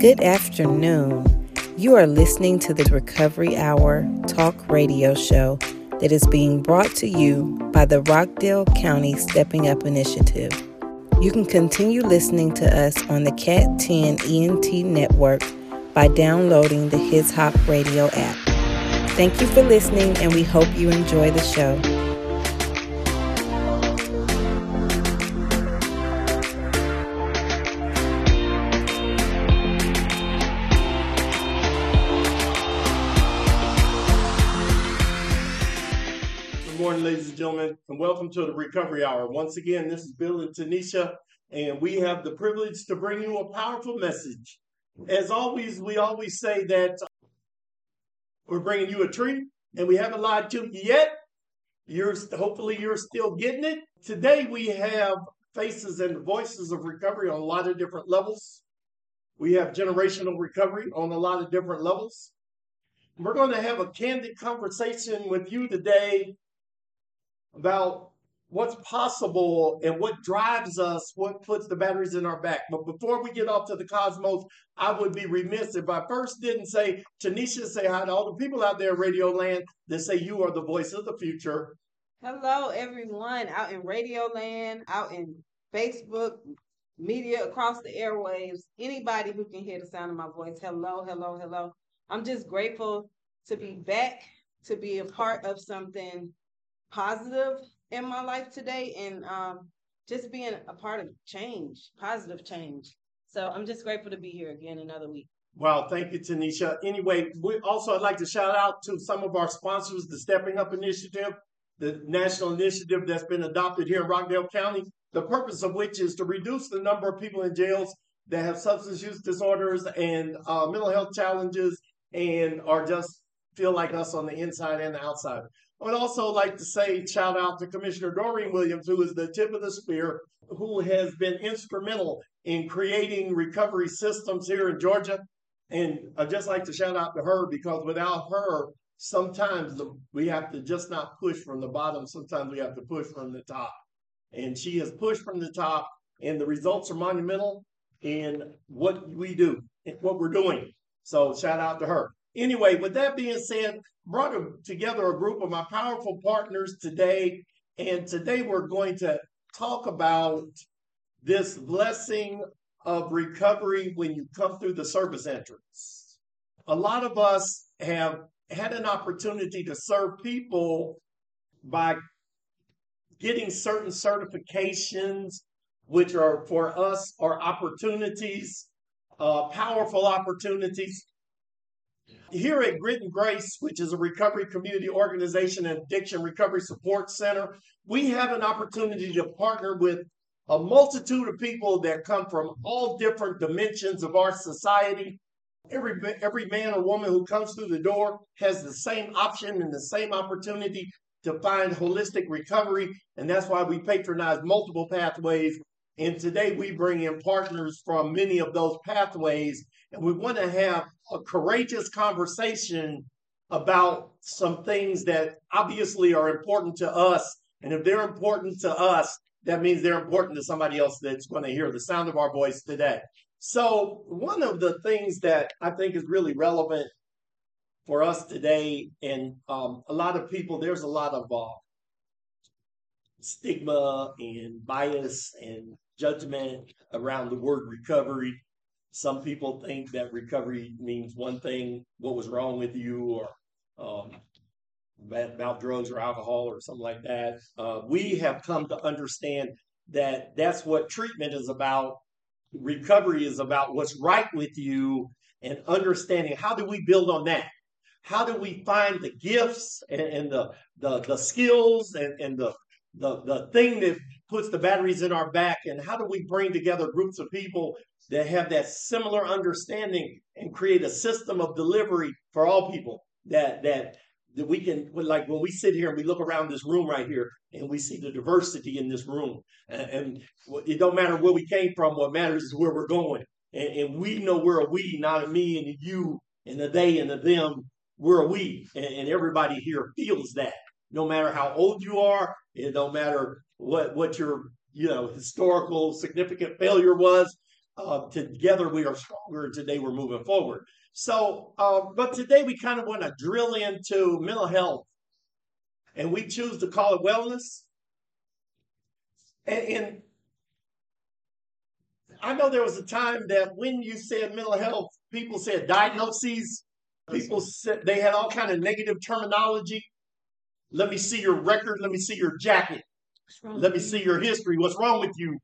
Good afternoon. You are listening to the Recovery Hour talk radio show that is being brought to you by the Rockdale County Stepping Up Initiative. You can continue listening to us on the Cat 10 ENT network by downloading the His Hop Radio app. Thank you for listening, and we hope you enjoy the show. To the Recovery Hour. Once again, this is Bill and Tanisha, and we have the privilege to bring you a powerful message. As always, we always say that uh, we're bringing you a treat, and we haven't lied to you yet. You're hopefully you're still getting it. Today we have faces and voices of recovery on a lot of different levels. We have generational recovery on a lot of different levels. We're going to have a candid conversation with you today about what's possible and what drives us, what puts the batteries in our back. But before we get off to the cosmos, I would be remiss if I first didn't say, Tanisha, say hi to all the people out there in Radio Land that say you are the voice of the future. Hello, everyone out in Radio Land, out in Facebook, media across the airwaves, anybody who can hear the sound of my voice. Hello, hello, hello. I'm just grateful to be back, to be a part of something positive in my life today, and um, just being a part of change, positive change. So I'm just grateful to be here again another week. Wow, thank you, Tanisha. Anyway, we also I'd like to shout out to some of our sponsors, the Stepping Up Initiative, the national initiative that's been adopted here in Rockdale County. The purpose of which is to reduce the number of people in jails that have substance use disorders and uh, mental health challenges and are just feel like us on the inside and the outside. I would also like to say shout out to Commissioner Doreen Williams, who is the tip of the spear, who has been instrumental in creating recovery systems here in Georgia. And I'd just like to shout out to her because without her, sometimes the, we have to just not push from the bottom. Sometimes we have to push from the top. And she has pushed from the top, and the results are monumental in what we do, what we're doing. So shout out to her. Anyway, with that being said, brought together a group of my powerful partners today. And today we're going to talk about this blessing of recovery when you come through the service entrance. A lot of us have had an opportunity to serve people by getting certain certifications, which are for us are opportunities, uh, powerful opportunities here at Grit and Grace, which is a recovery community organization and addiction recovery support center, we have an opportunity to partner with a multitude of people that come from all different dimensions of our society. Every, every man or woman who comes through the door has the same option and the same opportunity to find holistic recovery. And that's why we patronize multiple pathways. And today we bring in partners from many of those pathways. And we want to have a courageous conversation about some things that obviously are important to us. And if they're important to us, that means they're important to somebody else that's going to hear the sound of our voice today. So, one of the things that I think is really relevant for us today, and um, a lot of people, there's a lot of uh, stigma and bias and judgment around the word recovery. Some people think that recovery means one thing, what was wrong with you, or um, about drugs or alcohol or something like that. Uh, we have come to understand that that's what treatment is about. Recovery is about what's right with you and understanding how do we build on that? How do we find the gifts and, and the, the, the skills and, and the, the, the thing that puts the batteries in our back? And how do we bring together groups of people that have that similar understanding and create a system of delivery for all people that that that we can like when we sit here and we look around this room right here and we see the diversity in this room and, and it don't matter where we came from what matters is where we're going and, and, we know we're a we not a me and a you and a they and a them we're a we and, and everybody here feels that no matter how old you are it don't matter what what your you know historical significant failure was uh, together we are stronger. Today we're moving forward. So, uh, but today we kind of want to drill into mental health, and we choose to call it wellness. And, and I know there was a time that when you said mental health, people said diagnoses. People said they had all kind of negative terminology. Let me see your record. Let me see your jacket. Let me see your history. What's wrong with you?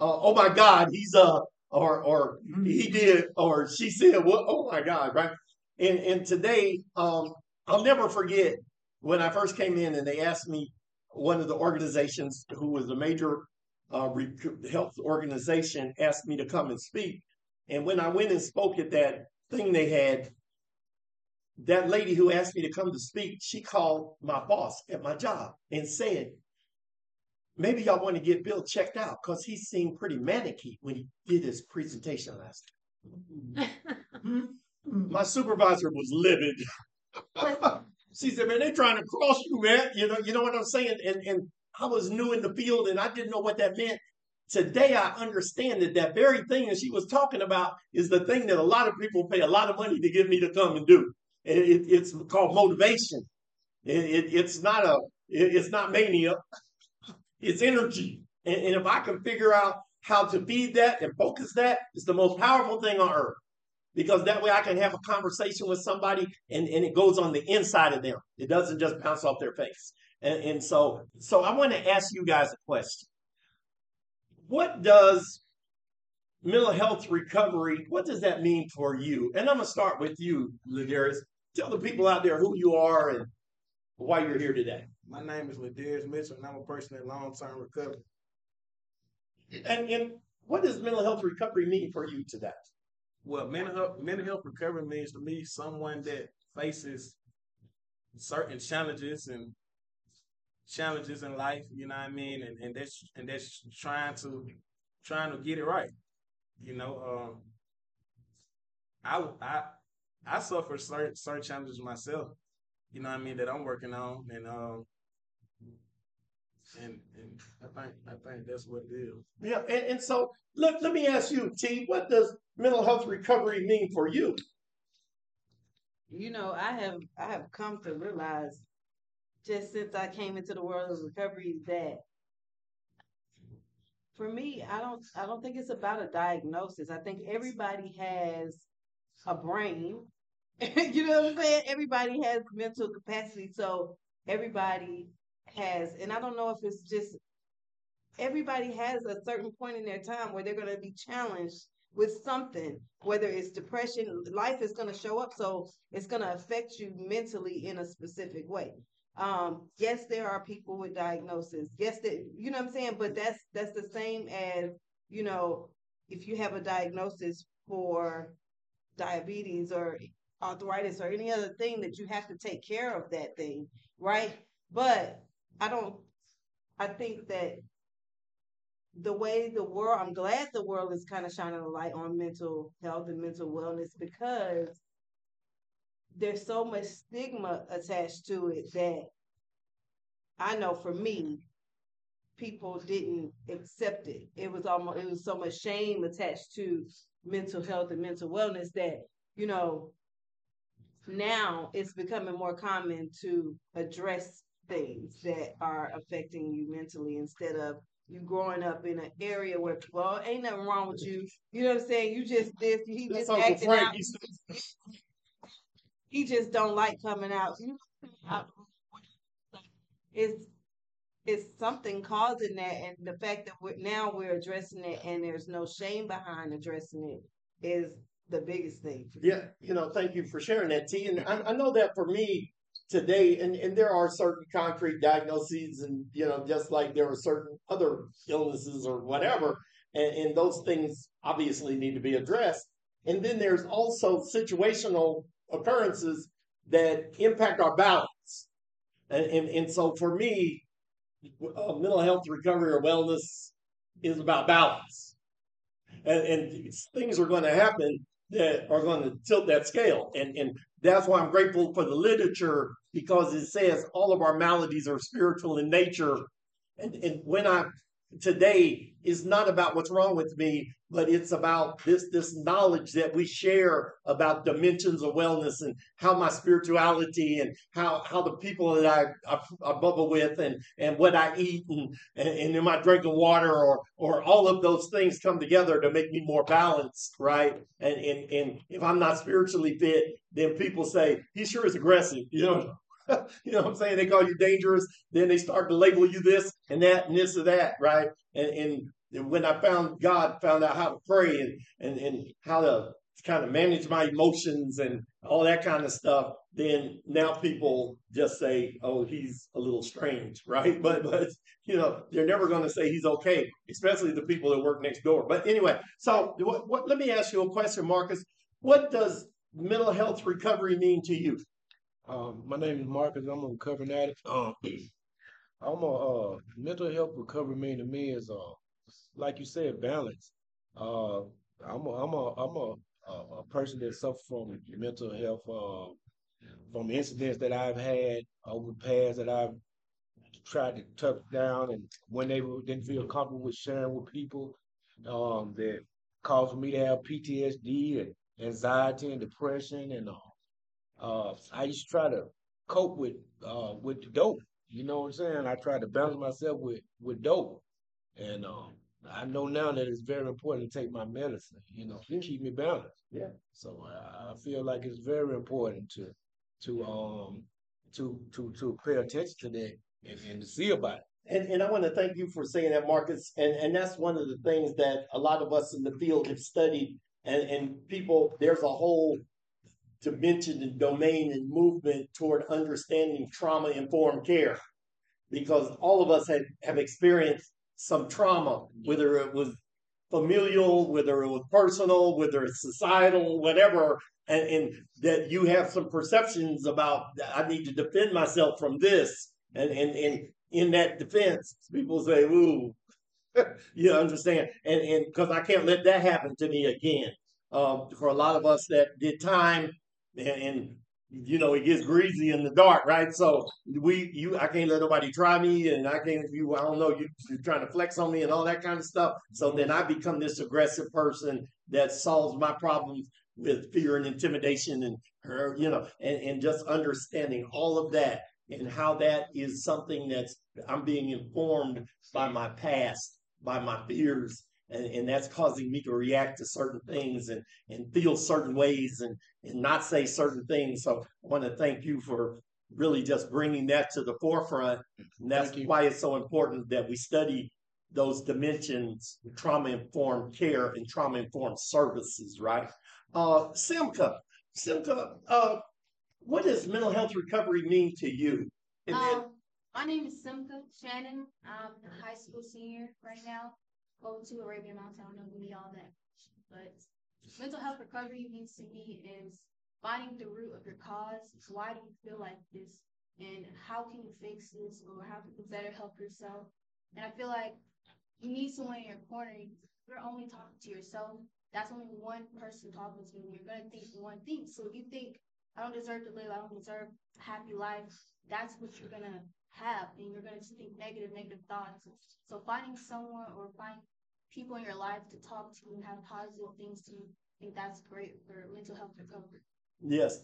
Uh, oh my God, he's a uh, or or he did or she said, well, oh my God, right? And and today, um, I'll never forget when I first came in and they asked me one of the organizations who was a major uh, health organization asked me to come and speak. And when I went and spoke at that thing they had, that lady who asked me to come to speak, she called my boss at my job and said, maybe y'all want to get Bill checked out because he seemed pretty manicky when he did his presentation last time. Hmm? my supervisor was livid. she said, man, they're trying to cross you, man. You know, you know what I'm saying? And and I was new in the field and I didn't know what that meant. Today I understand that that very thing that she was talking about is the thing that a lot of people pay a lot of money to get me to come and do. It, it's called motivation. It, it's not a it's not mania. It's energy. And, and if I can figure out how to feed that and focus that, it's the most powerful thing on earth. Because that way I can have a conversation with somebody and, and it goes on the inside of them. It doesn't just bounce off their face. And, and so, so I want to ask you guys a question. What does mental health recovery, what does that mean for you? And I'm going to start with you, Ladarius. Tell the people out there who you are and why you're here today. My name is Ladarius Mitchell, and I'm a person in long-term recovery. And, and what does mental health recovery mean for you today? Well, mental health, mental health recovery means to me someone that faces certain challenges and challenges in life, you know what I mean, and, and that's and that's trying to trying to get it right. You know, um, I I I suffer certain certain challenges myself. You know what I mean that I'm working on, and um, and and I think I think that's what it is. Yeah, and, and so let let me ask you, T, what does mental health recovery mean for you? You know, I have I have come to realize just since I came into the world of recovery that for me, I don't I don't think it's about a diagnosis. I think everybody has a brain. you know what I'm saying? Everybody has mental capacity. So everybody has, and I don't know if it's just everybody has a certain point in their time where they're going to be challenged with something, whether it's depression, life is going to show up. So it's going to affect you mentally in a specific way. Um, yes, there are people with diagnosis. Yes, that you know what I'm saying, but that's that's the same as you know if you have a diagnosis for diabetes or arthritis or any other thing that you have to take care of that thing, right? But I don't. I think that the way the world, I'm glad the world is kind of shining a light on mental health and mental wellness because there's so much stigma attached to it that I know for me, people didn't accept it. It was almost it was so much shame attached to mental health and mental wellness that, you know, now it's becoming more common to address things that are affecting you mentally instead of you growing up in an area where well oh, ain't nothing wrong with you. You know what I'm saying? You just this he just acting out he just don't like coming out. It's it's something causing that, and the fact that we're, now we're addressing it, and there's no shame behind addressing it, is the biggest thing. Yeah, you know, thank you for sharing that, T. And I, I know that for me today, and, and there are certain concrete diagnoses, and you know, just like there are certain other illnesses or whatever, and, and those things obviously need to be addressed. And then there's also situational occurrences that impact our balance. And, and, and so for me, uh, mental health recovery or wellness is about balance. And, and things are going to happen that are going to tilt that scale. And, and that's why I'm grateful for the literature because it says all of our maladies are spiritual in nature. And, and when I today is not about what's wrong with me, but it's about this this knowledge that we share about dimensions of wellness and how my spirituality and how how the people that I, I, I bubble with and and what I eat and, and and am I drinking water or or all of those things come together to make me more balanced, right? And and and if I'm not spiritually fit, then people say he sure is aggressive, you know. you know what I'm saying? They call you dangerous. Then they start to label you this and that and this or that, right? And, and when I found God, found out how to pray and, and, and how to kind of manage my emotions and all that kind of stuff, then now people just say, "Oh, he's a little strange," right? But but you know they're never going to say he's okay, especially the people that work next door. But anyway, so what, what, let me ask you a question, Marcus. What does mental health recovery mean to you? Um, my name is Marcus. I'm a recovering addict. Um, I'm a uh, mental health recovery mean to me is uh, like you said, balance. Uh, I'm a I'm a I'm a, a, a person that suffers from mental health uh, from incidents that I've had over the past that I've tried to tuck down, and when they didn't feel comfortable with sharing with people, um, that caused me to have PTSD and anxiety and depression and all. Uh, I used to try to cope with uh, with the dope. You know what I'm saying? I tried to balance myself with with dope, and um, I know now that it's very important to take my medicine. You know, to keep me balanced. Yeah. So I, I feel like it's very important to to um to to to pay attention to that and, and to see about it. And, and I want to thank you for saying that, Marcus. And, and that's one of the things that a lot of us in the field have studied. And, and people, there's a whole dimension the domain and movement toward understanding trauma informed care because all of us have, have experienced some trauma, whether it was familial, whether it was personal, whether it's societal, whatever, and, and that you have some perceptions about I need to defend myself from this. And and, and in that defense, people say, ooh, you understand? And and because I can't let that happen to me again. Um, for a lot of us that did time and, and you know, it gets greasy in the dark, right? So we, you, I can't let nobody try me, and I can't, you, I don't know, you, you're trying to flex on me and all that kind of stuff. So then I become this aggressive person that solves my problems with fear and intimidation and, her, you know, and, and just understanding all of that and how that is something that's I'm being informed by my past, by my fears, and, and that's causing me to react to certain things and, and feel certain ways and, and not say certain things. So I want to thank you for really just bringing that to the forefront. And that's why it's so important that we study those dimensions, trauma informed care and trauma informed services, right? Uh, Simca, Simca, uh, what does mental health recovery mean to you? And um, then, my name is Simca Shannon. I'm a high school senior right now go to Arabian Mountain. I don't know me all that, but mental health recovery means to me is finding the root of your cause. Why do you feel like this? And how can you fix this? Or how can you better help yourself? And I feel like you need someone in your corner. You're only talking to yourself. That's only one person talking to you. You're going to think one thing. So if you think, I don't deserve to live, I don't deserve a happy life, that's what you're going to have. And you're going to think negative, negative thoughts. So finding someone or find people in your life to talk to and have positive things to, I think that's great for mental health recovery. Yes.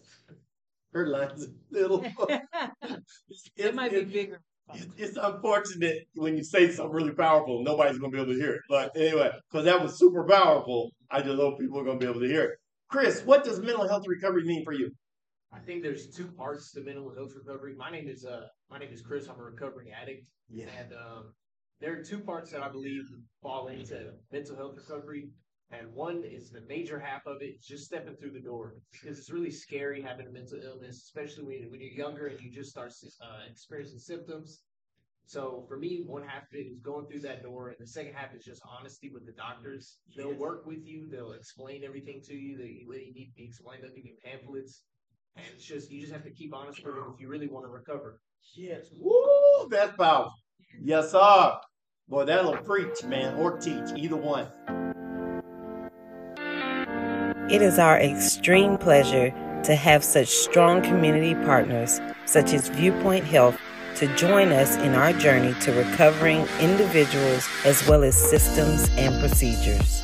Her line's little. it might be bigger. It's unfortunate when you say something really powerful, nobody's going to be able to hear it. But anyway, because that was super powerful, I just hope people are going to be able to hear it. Chris, what does mental health recovery mean for you? I think there's two parts to mental health recovery. My name is uh my name is Chris. I'm a recovering addict. Yeah. And um, there are two parts that I believe fall into mental health recovery. And one is the major half of it is just stepping through the door because it's really scary having a mental illness, especially when, when you're younger and you just start uh, experiencing symptoms. So for me, one half of it is going through that door, and the second half is just honesty with the doctors. They'll work with you. They'll explain everything to you that you, you need to be explained. They'll give you pamphlets, and it's just you just have to keep honest with them if you really want to recover. Yes. Woo! That's powerful. Yes, sir. Boy, that'll preach, man, or teach, either one. It is our extreme pleasure to have such strong community partners such as Viewpoint Health to join us in our journey to recovering individuals as well as systems and procedures.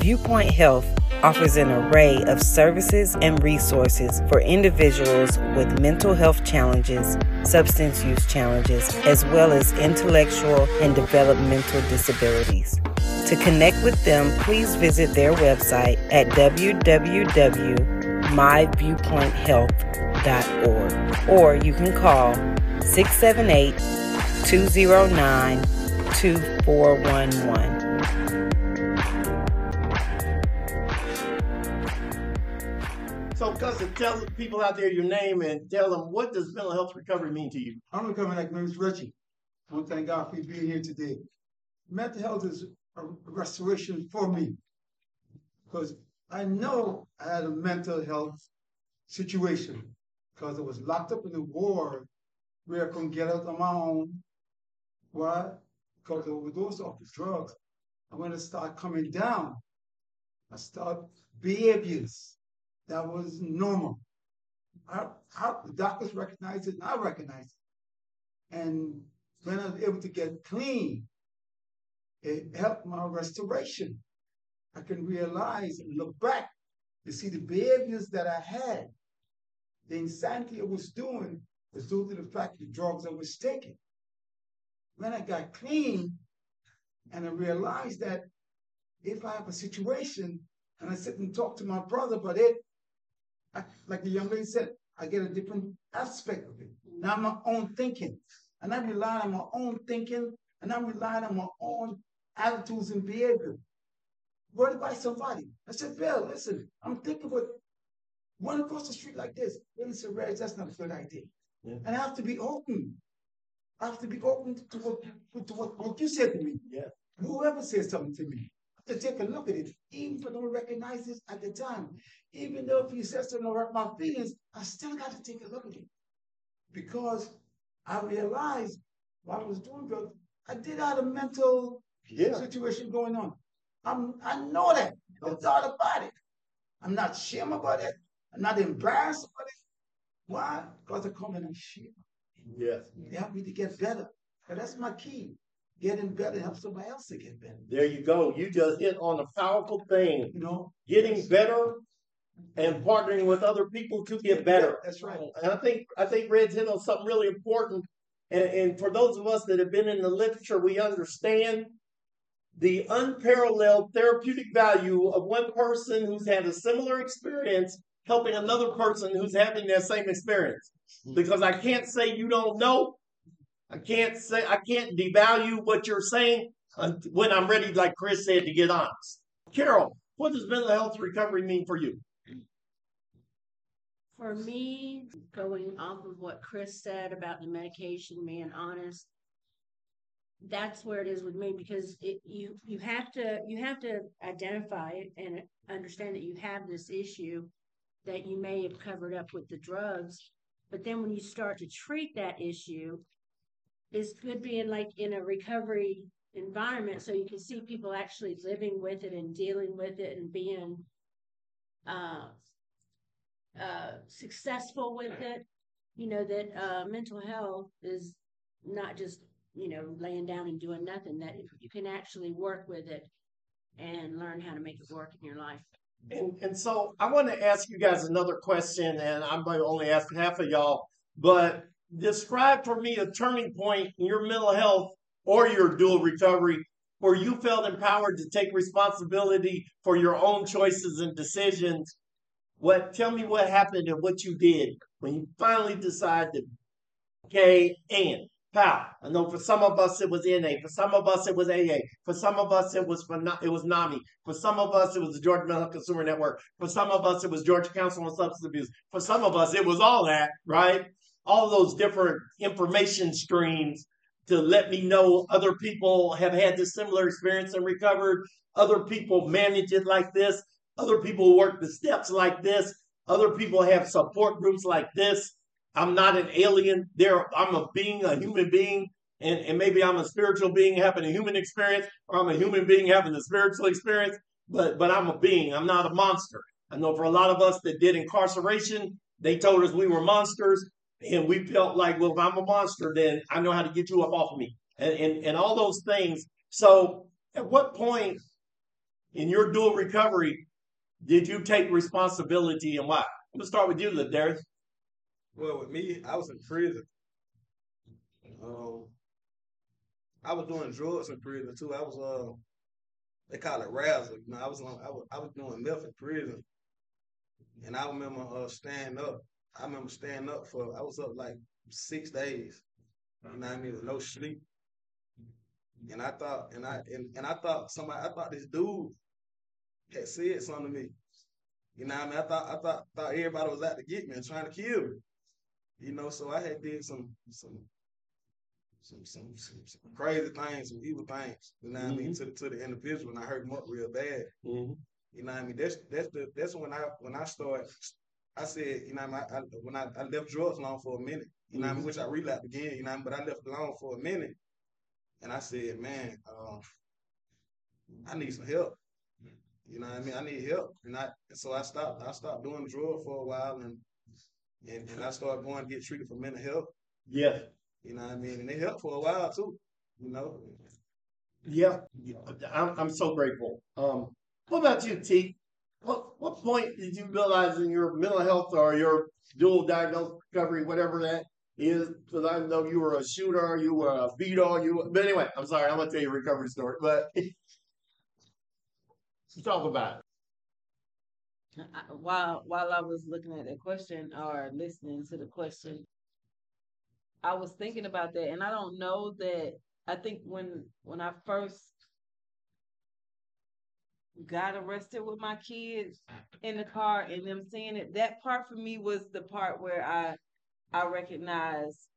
Viewpoint Health offers an array of services and resources for individuals with mental health challenges, substance use challenges, as well as intellectual and developmental disabilities. To connect with them, please visit their website at www.myviewpointhealth.org or you can call 678 209 2411. Tell people out there your name and tell them what does mental health recovery mean to you? I'm recovering like Miss Richie. I want to thank God for being here today. Mental health is a restoration for me because I know I had a mental health situation because I was locked up in the ward where I couldn't get out on my own. Why? Because I overdosed off the drugs. When it start coming down, I started behaviors that was normal. I, the doctors recognized it, and I recognized it. And when I was able to get clean, it helped my restoration. I can realize and look back to see the behaviors that I had. The insanity I was doing was due to the fact the drugs I was taking. When I got clean and I realized that if I have a situation and I sit and talk to my brother about it, like the young lady said, I get a different aspect of it. Now I'm my own thinking. And I rely on my own thinking and I rely on my own attitudes and behavior. Word by somebody. I said, Bill, listen, I'm thinking about one across the street like this. Billy said, Reg, that's not a good idea. Yeah. And I have to be open. I have to be open to what, to what, what you said to me. Yeah. Whoever says something to me, to take a look at it, even if I don't recognize it at the time. Even though if he says to hurt my feelings, I still got to take a look at it. Because I realized while I was doing drugs, I did have a mental yeah. situation going on. I'm, I know that. No doubt about it. I'm not ashamed about it. I'm not embarrassed about it. Why? Because I come in and share. Yes. They help me to get better. And that's my key. Getting better helps somebody else to get better. There you go. You just hit on a powerful thing. You know, getting better and partnering with other people to get better. That's right. And I think I think Red's hit on something really important. And, and for those of us that have been in the literature, we understand the unparalleled therapeutic value of one person who's had a similar experience helping another person who's having that same experience. Hmm. Because I can't say you don't know. I can't say I can't devalue what you're saying uh, when I'm ready, like Chris said, to get honest. Carol, what does mental health recovery mean for you? For me, going off of what Chris said about the medication, being honest, that's where it is with me because it, you you have to you have to identify it and understand that you have this issue that you may have covered up with the drugs. But then when you start to treat that issue, it's good being like in a recovery environment so you can see people actually living with it and dealing with it and being uh, uh, successful with it. You know, that uh, mental health is not just, you know, laying down and doing nothing, that you can actually work with it and learn how to make it work in your life. And, and so I want to ask you guys another question, and I'm only ask half of y'all, but describe for me a turning point in your mental health or your dual recovery where you felt empowered to take responsibility for your own choices and decisions. What tell me what happened and what you did when you finally decided, okay, and POW. I know for some of us it was NA. For some of us it was AA. For some of us it was for, it was NAMI. For some of us it was the Georgia Mental Consumer Network. For some of us it was Georgia Council on Substance Abuse. For some of us it was all that, right? All those different information streams to let me know other people have had this similar experience and recovered. Other people manage it like this. Other people work the steps like this. Other people have support groups like this I'm not an alien. There, I'm a being, a human being, and, and maybe I'm a spiritual being having a human experience, or I'm a human being having a spiritual experience. But but I'm a being. I'm not a monster. I know for a lot of us that did incarceration, they told us we were monsters. And we felt like, well, if I'm a monster, then I know how to get you up off of me, and and, and all those things. So, at what point in your dual recovery did you take responsibility, and why? I'm gonna start with you, Darius. Well, with me, I was in prison. Um, I was doing drugs in prison too. I was uh, they call it razzle. You know, I was on, I was, I was doing meth in prison, and I remember uh staying up. I remember staying up for I was up like six days. You know what I mean? No sleep. And I thought, and I and, and I thought somebody, I thought this dude had said something to me. You know what I mean? I thought I thought thought everybody was out to get me and trying to kill me. You know, so I had did some some some some, some, some crazy things, some evil things. You know what Mm-hmm. I mean? To the to the individual, and I hurt him up real bad. Mm-hmm. You know what I mean? That's that's the that's when I when I started. I said, you know, I. I when I, I left drugs alone for a minute. You know, what I mean? which I relapsed again. You know, but I left alone for a minute, and I said, man, um, I need some help. You know what I mean? I need help. And I so I stopped I stopped doing drugs for a while and and, and I started going to get treated for mental health. Yeah, You know what I mean? And it helped for a while too. You know? yeah. I'm I'm so grateful. Um, what about you, T? What point did you realize in your mental health or your dual diagnosis recovery, whatever that is? Because I know you were a shooter, you were a beater, you. Were, but anyway, I'm sorry. I'm gonna tell you a recovery story, but talk about it. While while I was looking at the question or listening to the question, I was thinking about that, and I don't know that. I think when when I first got arrested with my kids in the car and them seeing it, that part for me was the part where I I recognized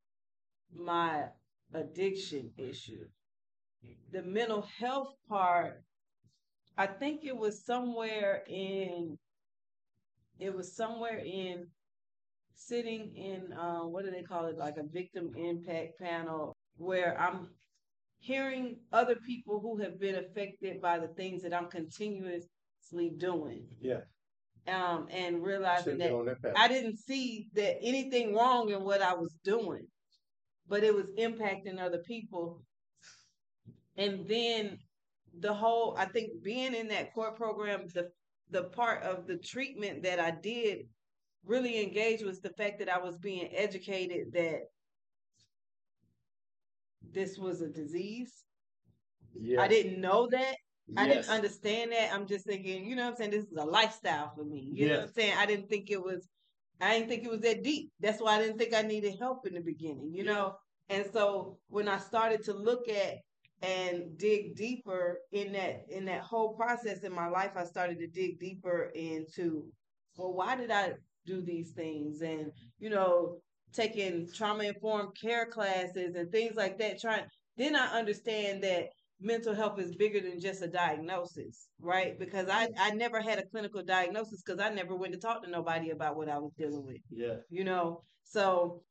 my addiction issue. The mental health part, I think it was somewhere in it was somewhere in sitting in uh, what do they call it like a victim impact panel where i'm hearing other people who have been affected by the things that i'm continuously doing. Yeah, um, and realizing that that i didn't see that anything wrong in what i was doing but it was impacting other people. And then the whole i think being in that court program the the part of the treatment that i did really engage was the fact that i was being educated that this was a disease yeah. i didn't know that I didn't understand that. I'm just thinking, you know what I'm saying? This is a lifestyle for me. You know what I'm saying? I didn't think it was I didn't think it was that deep. That's why I didn't think I needed help in the beginning, you know? And so when I started to look at and dig deeper in that in that whole process in my life, I started to dig deeper into well, why did I do these things? And, you know, taking trauma informed care classes and things like that, trying then I understand that mental health is bigger than just a diagnosis, right? Because I, I never had a clinical diagnosis because I never went to talk to nobody about what I was dealing with, Yeah. you know. So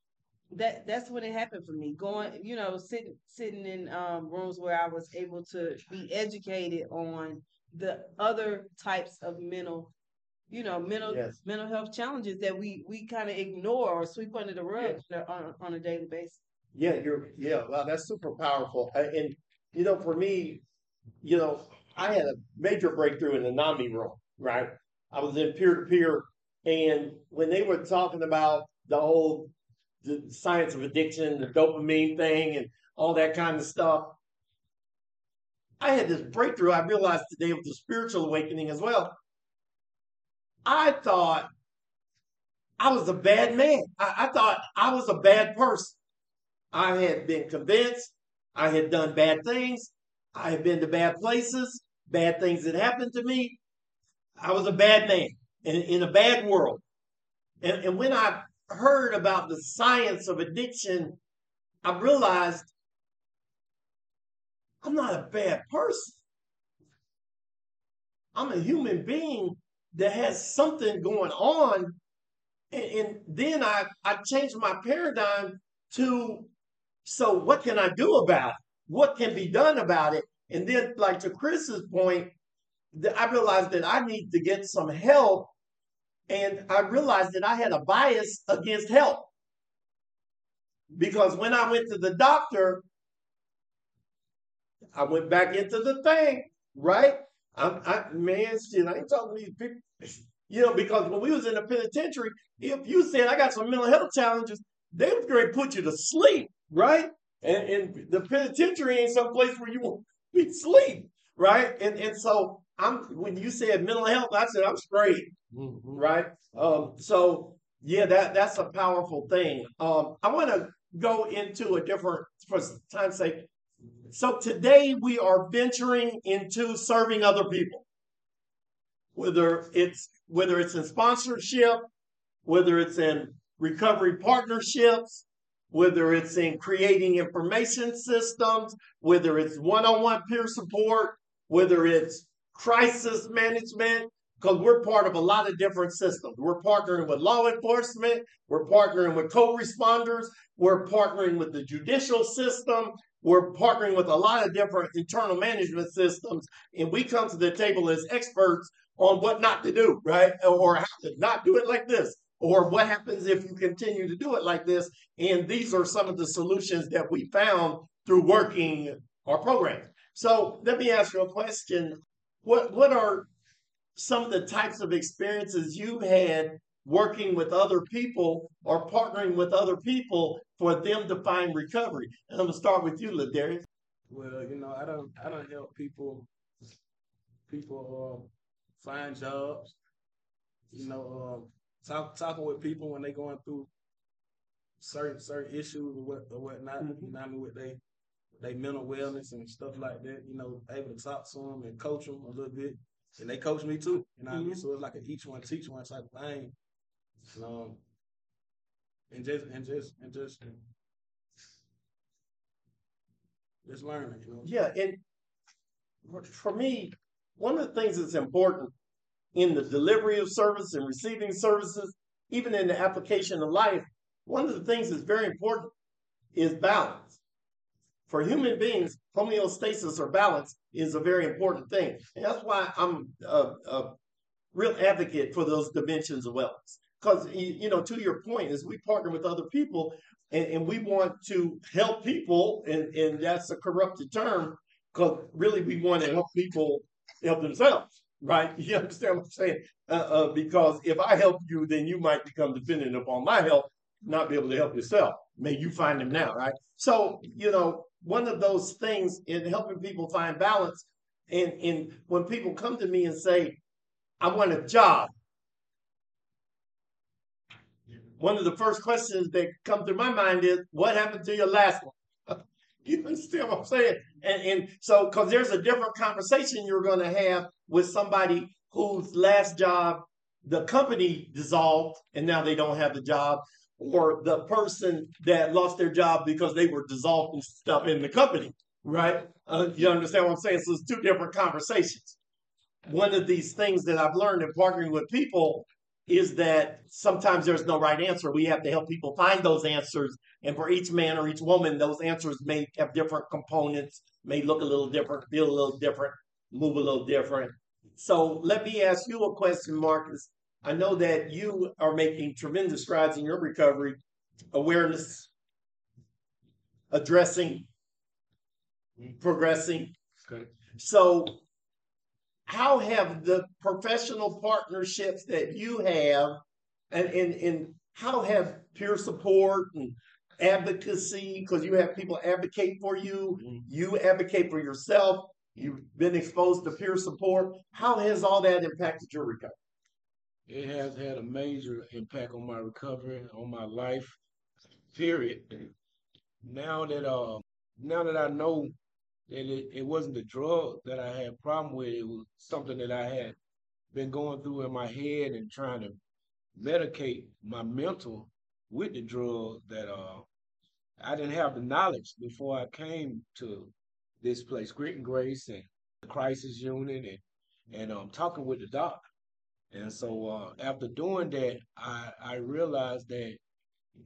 that that's when it happened for me. Going, you know, sitting sitting in um, rooms where I was able to be educated on the other types of mental, you know, mental Yes. mental health challenges that we we kind of ignore or sweep under the rug on, on a daily basis. Yeah, you're yeah, wow, that's super powerful. And you know, for me, you know, I had a major breakthrough in the NAMI room, right? I was in peer to peer, and when they were talking about the whole the science of addiction, the dopamine thing, and all that kind of stuff, I had this breakthrough. I realized today with the spiritual awakening as well. I thought I was a bad man. I, I thought I was a bad person. I had been convinced I had done bad things. I had been to bad places, bad things that happened to me. I was a bad man in, in a bad world. And, and when I heard about the science of addiction, I realized I'm not a bad person. I'm a human being that has something going on. And, and then I, I changed my paradigm to so what can I do about it? What can be done about it? And then, like to Chris's point, I realized that I need to get some help. And I realized that I had a bias against help. because when I went to the doctor, I went back into the thing, right? I'm, I, man, shit, I ain't talking to these people. You know, because when we was in the penitentiary, if you said I got some mental health challenges, they was going to put you to sleep, right? And, and the penitentiary ain't some place where you to be sleep, right? And and so I'm when you said mental health, I said I'm straight, Mhm. right? Um, so yeah, that that's a powerful thing. Um, I want to go into a different for time's sake. So today we are venturing into serving other people, whether it's whether it's in sponsorship, whether it's in recovery partnerships, whether it's in creating information systems, whether it's one-on-one peer support, whether it's crisis management, because we're part of a lot of different systems. We're partnering with law enforcement, we're partnering with co-responders, we're partnering with the judicial system, we're partnering with a lot of different internal management systems, and we come to the table as experts on what not to do, right? Or how to not do it like this, or what happens if you continue to do it like this. And these are some of the solutions that we found through working our program. So let me ask you a question. What what are some of the types of experiences you've had working with other people or partnering with other people for them to find recovery? And I'm gonna start with you, Ladarius. Well, you know, I don't I don't help people people uh, find jobs. You know, um, talk, talking with people when they going through certain certain issues or what or whatnot. Mhm. You know, I mean, with they they mental wellness and stuff like that. You know, able to talk to them and coach them a little bit, and they coach me too. You know, what I mean, so it's like a each one teach one type of thing. Um, and just and just and just just learning. You know. Yeah, and for- for me, one of the things that's important in the delivery of service and receiving services, even in the application of life, one of the things that's very important is balance. For human beings, homeostasis or balance is a very important thing. And that's why I'm a, a real advocate for those dimensions of wellness. Because, you know, to your point, is we partner with other people and, and we want to help people, and, and that's a corrupted term, because really we want to help people help themselves, right? You understand what I'm saying? Uh, uh, because if I help you, then you might become dependent upon my help, not be able to help yourself. May you find them now, right? So, you know, one of those things in helping people find balance, and, and when people come to me and say, I want a job, one of the first questions that come through my mind is, what happened to your last one? you understand what I'm saying? And, and so, because there's a different conversation you're going to have with somebody whose last job, the company dissolved and now they don't have the job, or the person that lost their job because they were dissolved and stuff in the company, right? Uh, you understand what I'm saying? So it's two different conversations. One of these things that I've learned in partnering with people is that sometimes there's no right answer. We have to help people find those answers. And for each man or each woman, those answers may have different components, may look a little different, feel a little different, move a little different. So let me ask you a question, Marcus. I know that you are making tremendous strides in your recovery, awareness, addressing, progressing. Okay. So, how have the professional partnerships that you have, and, and, and how have peer support and advocacy, because you have people advocate for you, you advocate for yourself, you've been exposed to peer support. How has all that impacted your recovery? It has had a major impact on my recovery, on my life, period. Now that uh, now that I know that it, it wasn't the drug that I had problem with, it was something that I had been going through in my head and trying to medicate my mental with the drug that uh I didn't have the knowledge before I came to this place, Grit and Grace and the crisis unit and and um talking with the doc. And so uh, after doing that, I I realized that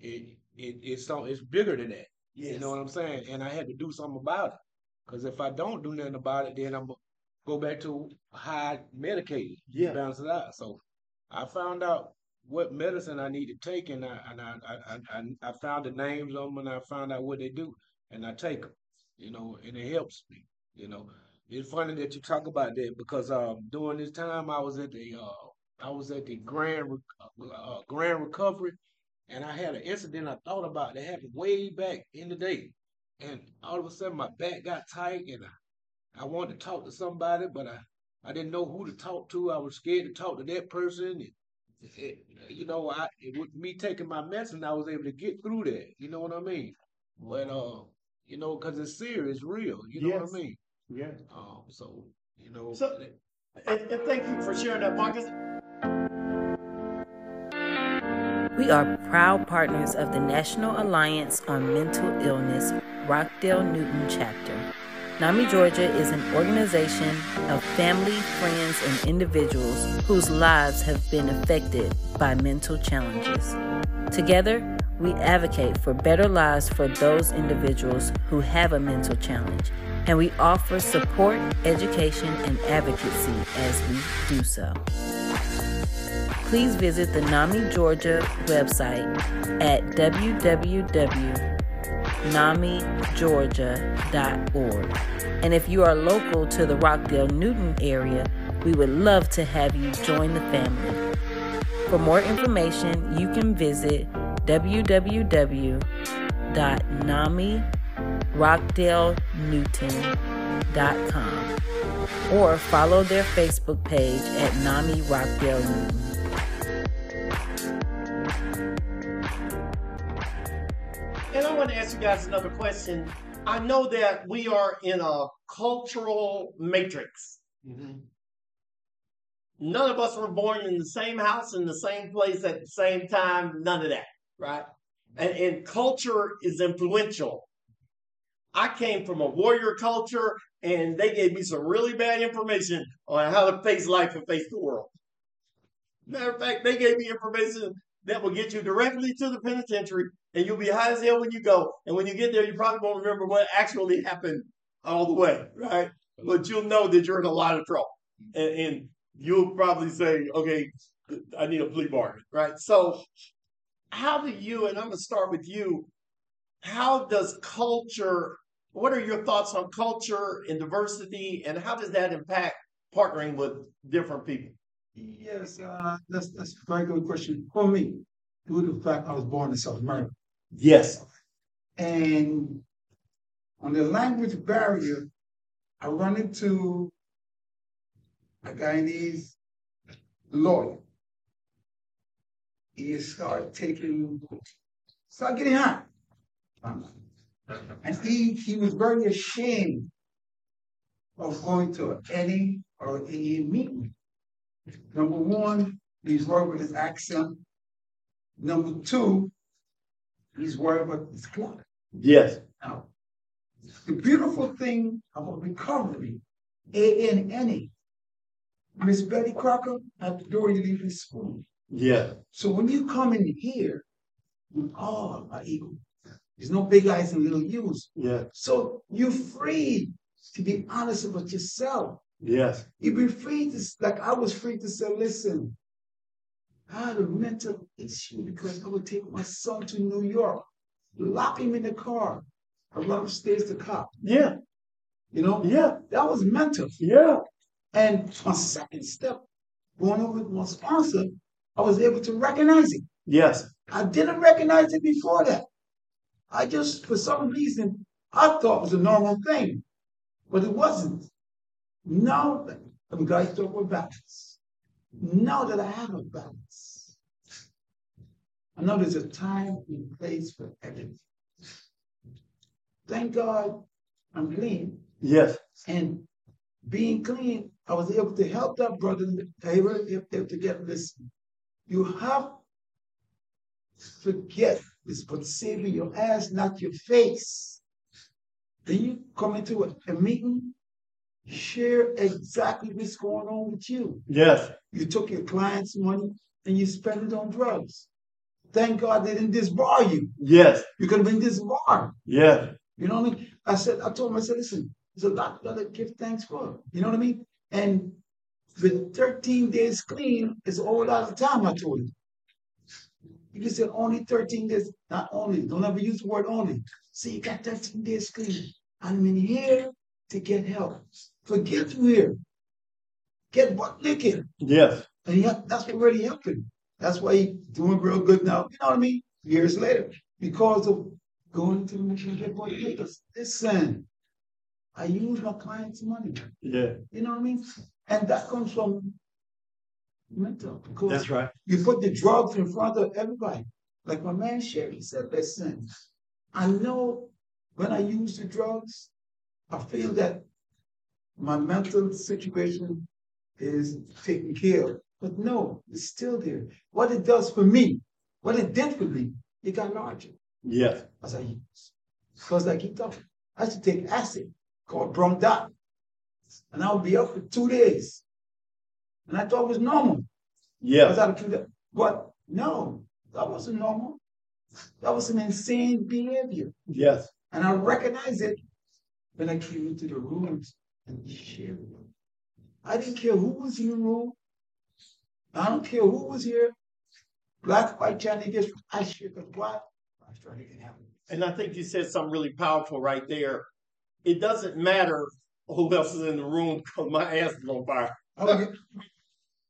it it it's so it's bigger than that. You know what I'm saying? And I had to do something about it. Because if I don't do nothing about it, then I'm gonna go back to high medicated, Yeah. balance it out. So I found out what medicine I need to take, and I and I I, I, I found the names of them, and I found out what they do, and I take them, you know, and it helps me, you know. It's funny that you talk about that because um, during this time I was at the uh, I was at the Grand uh, Grand Recovery, and I had an incident I thought about that happened way back in the day, and all of a sudden my back got tight, and I, I wanted to talk to somebody, but I I didn't know who to talk to. I was scared to talk to that person. It, it, you know, I it, with me taking my medicine, I was able to get through that. You know what I mean? But uh, you know, because it's serious, real. You know Yes. what I mean? Yeah. Um, so you know, So, and, and thank you for sharing that, Marcus. We are proud partners of the National Alliance on Mental Illness Rockdale Newton chapter. NAMI Georgia is an organization of family, friends, and individuals whose lives have been affected by mental challenges. Together, we advocate for better lives for those individuals who have a mental challenge, and we offer support, education, and advocacy as we do so please visit the NAMI Georgia website at www.namigeorgia.org. And if you are local to the Rockdale Newton area, we would love to have you join the family. For more information, you can visit www.namirockdalenewton.com or follow their Facebook page at NAMI Rockdale Newton. And I want to ask you guys another question. I know that we are in a cultural matrix. Mm-hmm. None of us were born in the same house in the same place at the same time. None of that, right? And, and culture is influential. I came from a warrior culture, and they gave me some really bad information on how to face life and face the world. Matter of fact, they gave me information that will get you directly to the penitentiary, and you'll be high as hell when you go. And when you get there, you probably won't remember what actually happened all the way, right? But you'll know that you're in a lot of trouble, and, and you'll probably say, "Okay, I need a plea bargain," right? So, how do you? And I'm gonna start with you. How does culture? What are your thoughts on culture and diversity, and how does that impact partnering with different people? Yes, uh, that's that's a very good question for me. Due to the fact I was born in South America, Yes. and on the language barrier, I run into a Guyanese lawyer. He started taking, started getting hot. And he, he was very ashamed of going to any or any meeting. Number one, he's worried with his accent. Number two, he's worried about his clock. Yes. Now, the beautiful thing about recovery, A-N-N-A, Miss Betty Crocker, at the door you leave his spoon. Yeah. So when you come in here, we all are equal. There's no big eyes and little U's. Yeah. So you're free to be honest about yourself. Yes. You be free to, like I was free to say, listen, I had a mental issue because I would take my son to New York, lock him in the car, and run upstairs to cop. Yeah. You know? Yeah. That was mental. Yeah. And my second step, going over with my sponsor, I was able to recognize it. Yes. I didn't recognize it before that. I just, for some reason, I thought it was a normal thing, but it wasn't. Now that the guys talk about balance, now that I have a balance, I know there's a time and place for everything. Thank God I'm clean. Yes. And being clean, I was able to help that brother able, able to get listen. You have to forget this, but saving your ass, not your face. Then you come into a, a meeting, share exactly what's going on with you. Yes. You took your client's money and you spent it on drugs. Thank God they didn't disbar you. Yes. You could have been disbarred. Yes. You know what I mean? I said, I told him, I said, listen, there's a lot you gotta give thanks for. You know what I mean? And with 13 days clean, it's all out of time, I told him. You say only 13 days, not only, don't ever use the word only. Say you got 13 days clean. I'm in here to get help. Forget you here. Get butt naked. Yes. And yeah, that's what really happened. That's why he's doing real good now. You know what I mean? Years later. Because of going to the mission get butt naked. Listen, I use my client's money. Yeah. You know what I mean? And that comes from mental. Because That's right. you put the drugs in front of everybody. Like my man Sherry said, listen, I know when I use the drugs, I feel that my mental situation is taken care of. But no, it's still there. What it does for me, what it did for me, it got larger Yes. as I use. Because I keep talking. I used to take acid called Brondat. And I would be up for two days. And I thought it was normal. Because I would do that. But no, that wasn't normal. That was an insane behavior. Yes. And I recognized it when I came into the rooms and shared it. I didn't care who was in the room. I don't care who was here. Black, white, Chinese, I shared because why? I was trying to get. And I think you said something really powerful right there. It doesn't matter who else is in the room because my ass is on fire. Oh, yeah.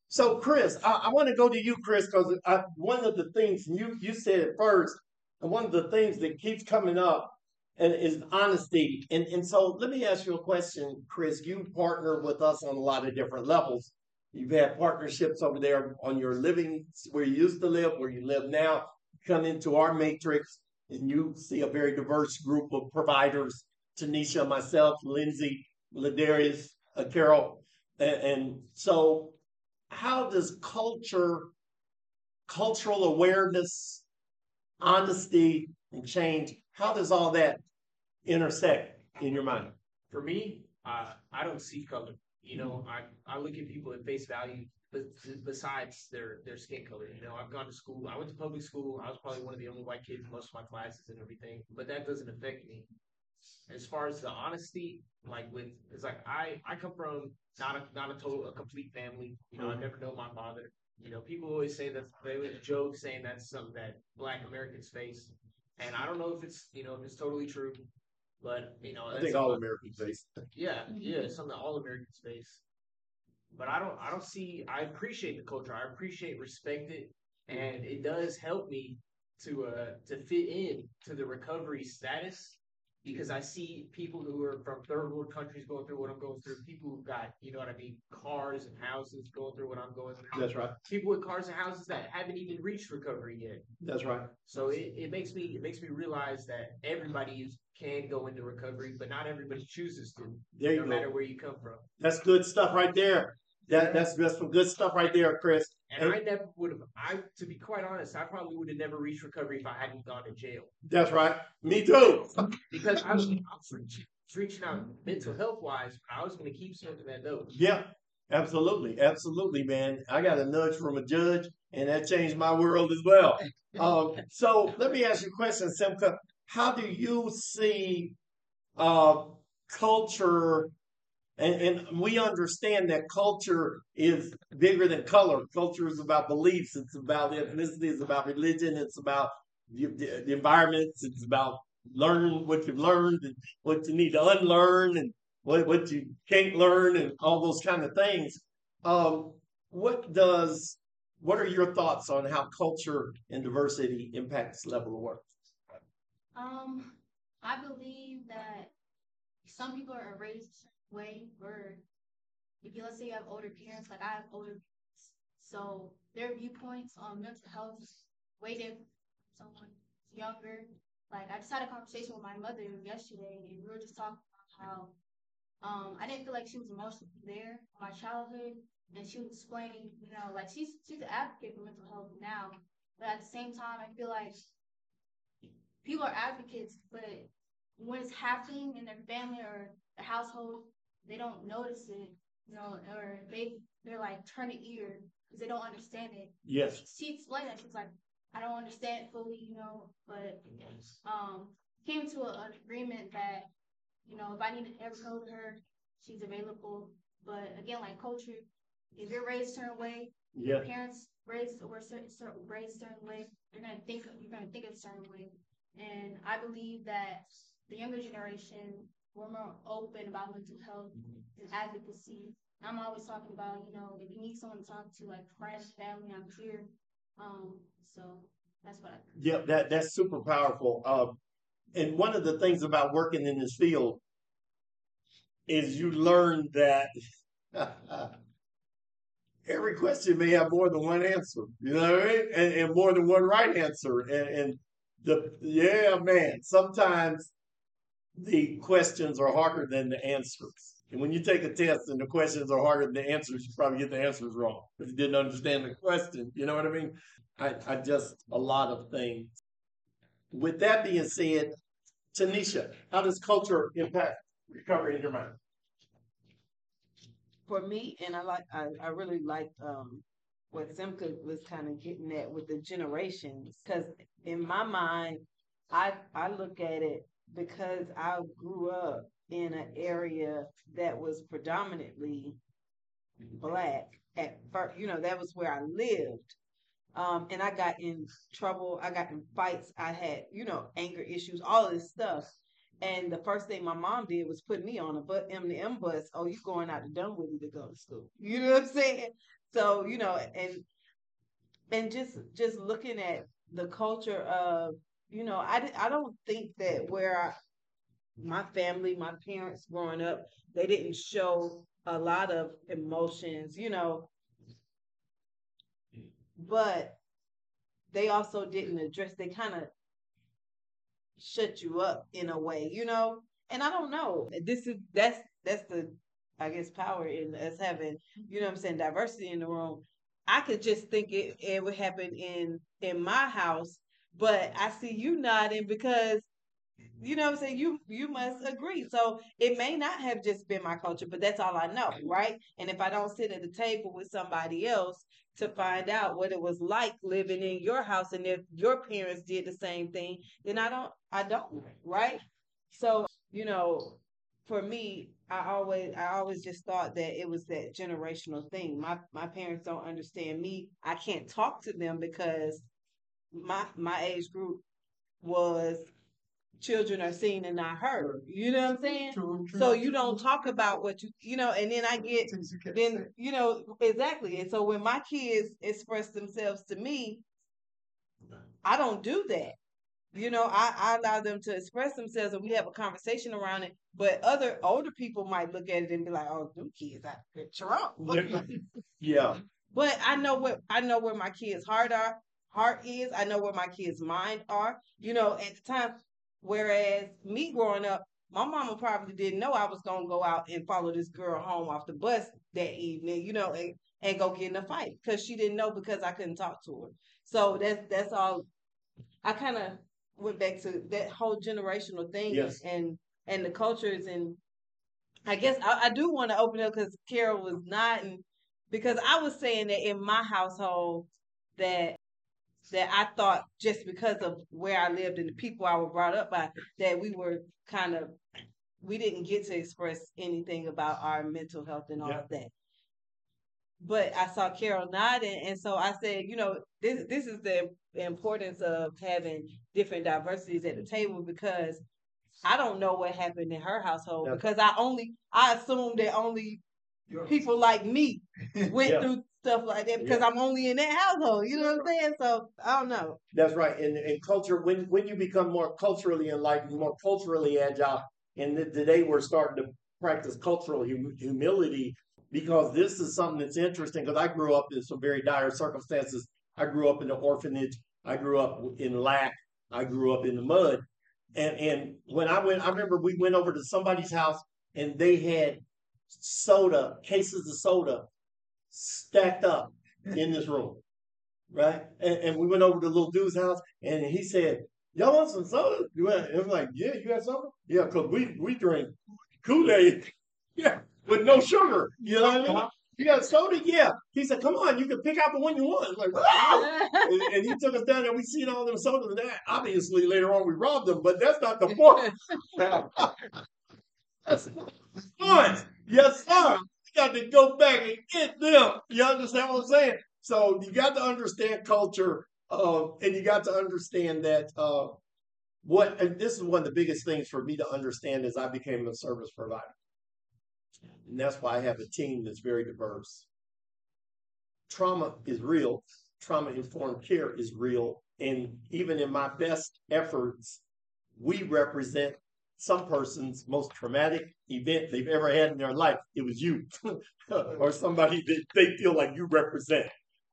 So, Chris, I, I want to go to you, Chris, because one of the things you you said first, and one of the things that keeps coming up is honesty. And and so, let me ask you a question, Chris. You partner with us on a lot of different levels. You've had partnerships over there on your living where you used to live, where you live now. Come into our matrix, and you see a very diverse group of providers. Tanisha, myself, Lindsay, Ladarius, uh, Carol, and, and so how does culture, cultural awareness, honesty, and change, how does all that intersect in your mind? For me, uh, I don't see color. You know, I, I look at people at face value, besides their their skin color. You know, I've gone to school. I went to public school. I was probably one of the only white kids in most of my classes and everything. But that doesn't affect me. As far as the honesty, like with, it's like I I come from not a not a total a complete family. You know, I never know my father. You know, people always say that they would joke saying that's something that Black Americans face, and I don't know if it's you know if it's totally true, but you know I think all something- Americans face. yeah, yeah, it's something that all Americans face. But I don't I don't see I appreciate the culture. I appreciate respect it and it does help me to uh to fit in to the recovery status because I see people who are from third world countries going through what I'm going through, people who've got, you know what I mean, cars and houses going through what I'm going through. That's right. People with cars and houses that haven't even reached recovery yet. That's right. So it, it makes me it makes me realize that everybody is, can go into recovery, but not everybody chooses to, There you no go. matter where you come from. That's good stuff right there. That that's that's some good stuff right there, Chris. And I never would have. I, to be quite honest, I probably would have never reached recovery if I hadn't gone to jail. That's right. Me too. Because I was, I was reach- reaching out mental health wise. I was going to keep smoking that dope. Yeah, absolutely, absolutely, man. I got a nudge from a judge, and that changed my world as well. Um, so let me ask you a question, Simca. How do you see uh, culture? And, and we understand that culture is bigger than color. Culture is about beliefs. It's about ethnicity. It's about religion. It's about the, the, the environments. It's about learning what you've learned and what you need to unlearn and what, what you can't learn and all those kind of things. Um, what does what are your thoughts on how culture and diversity impacts level of work? Um, I believe that some people are raised way where if you let's say you have older parents, like I have older parents, so their viewpoints on mental health way different from someone younger. Like I just had a conversation with my mother yesterday and we were just talking about how um I didn't feel like she was emotionally there in my childhood and she was explaining, you know, like she's she's an advocate for mental health now. But at the same time I feel like people are advocates, but when it's happening in their family or the household, they don't notice it, you know, or they they're like turn an ear because they don't understand it. Yes. She explained that she's like, I don't understand fully, you know, but um came to a, an agreement that you know if I need to ever go to her, she's available. But again, like culture, if you're raised a certain way, Yeah. your parents raised or certain, certain raised a certain way, you're gonna think you're gonna think a certain way. And I believe that the younger generation we're more open about mental health and advocacy. I'm always talking about, you know, if you need someone to talk to, like friends, family, I'm here. Um, so that's what I Yeah, that that's super powerful. Uh, and one of the things about working in this field is you learn that every question may have more than one answer. You know what I mean? And, and more than one right answer. And, and the yeah, man. Sometimes the questions are harder than the answers. And when you take a test and the questions are harder than the answers, you probably get the answers wrong if you didn't understand the question. You know what I mean? I, I just a lot of things. With that being said, Tanisha, how does culture impact recovery in your mind? for me, and I like I, I really like um what Simca was kind of getting at with the generations, because in my mind, I I look at it because I grew up in an area that was predominantly black at first. You know, that was where I lived. Um, and I got in trouble. I got in fights. I had, you know, anger issues, all this stuff. And the first thing my mom did was put me on a but M M bus. Oh, you going out to Dunwoody to go to school? You know what I'm saying? So you know, and and just just looking at the culture of, you know, I I don't think that where I, my family, my parents growing up, they didn't show a lot of emotions, you know, but they also didn't address. They kind of shut you up in a way, you know. And I don't know. This is that's that's the I guess power in us having, you know what I'm saying, diversity in the room. I could just think it, it would happen in in my house, but I see you nodding because you mm-hmm. know what I'm saying, you you must agree. So it may not have just been my culture, but that's all I know, right? And if I don't sit at the table with somebody else to find out what it was like living in your house and if your parents did the same thing, then I don't I don't, right? So, you know, for me, I always I always just thought that it was that generational thing. My my parents don't understand me. I can't talk to them because my my age group was children are seen and not heard. You know what I'm saying? True, true, So you don't talk about what you you know, and then I get you then you know exactly. And so when my kids express themselves to me, I don't do that. You know, I, I allow them to express themselves and we have a conversation around it. But other older people might look at it and be like, "Oh, them kids out there Trump." Yeah, But I know what I know where my kids' heart are heart is. I know where my kids' mind are. You know, at the time. Whereas me growing up, my mama probably didn't know I was gonna go out and follow this girl home off the bus that evening. You know, and, and go get in a fight because she didn't know because I couldn't talk to her. So that's that's all. I kind of went back to that whole generational thing Yes. and and the cultures and I guess I, I do want to open up because Carol was nodding because I was saying that in my household that that I thought just because of where I lived and the people I was brought up by that we were kind of we didn't get to express anything about our mental health and all Yeah. of that. But I saw Carol nodding, and so I said, you know, this this is the importance of having different diversities at the table because I don't know what happened in her household Yeah. because I only I assumed that only people like me went Yeah. through stuff like that because I'm only in that household. You know what I'm saying? So I don't know. that's right. And, and culture, when, when you become more culturally enlightened, more culturally agile, and th- today we're starting to practice cultural hum- humility because this is something that's interesting because I grew up in some very dire circumstances. I grew up in the orphanage. I grew up in lack. I grew up in the mud. And and when I went, I remember we went over to somebody's house and they had soda, cases of soda stacked up in this room. Right? And, and we went over to the little dude's house and he said, Y'all want some soda? You want? And I'm like, Yeah, you got soda? Yeah, because we, we drink Kool-Aid. Yeah, with no sugar. You know what I mean? You got soda? Yeah. He said, Come on, you can pick out the one you want. I'm like, "Wow." and, and he took us down there. We seen all them sodas. And that obviously later on we robbed them, but that's not the point. that's fun. Yes, sir. Got to go back and get them. You understand what I'm saying? So you got to understand culture, uh, and you got to understand that uh, what. And this is one of the biggest things for me to understand as I became a service provider, and that's why I have a team that's very diverse. Trauma is real. Trauma informed care is real, and even in my best efforts, we represent some person's most traumatic event they've ever had in their life. It was you or somebody that they feel like you represent.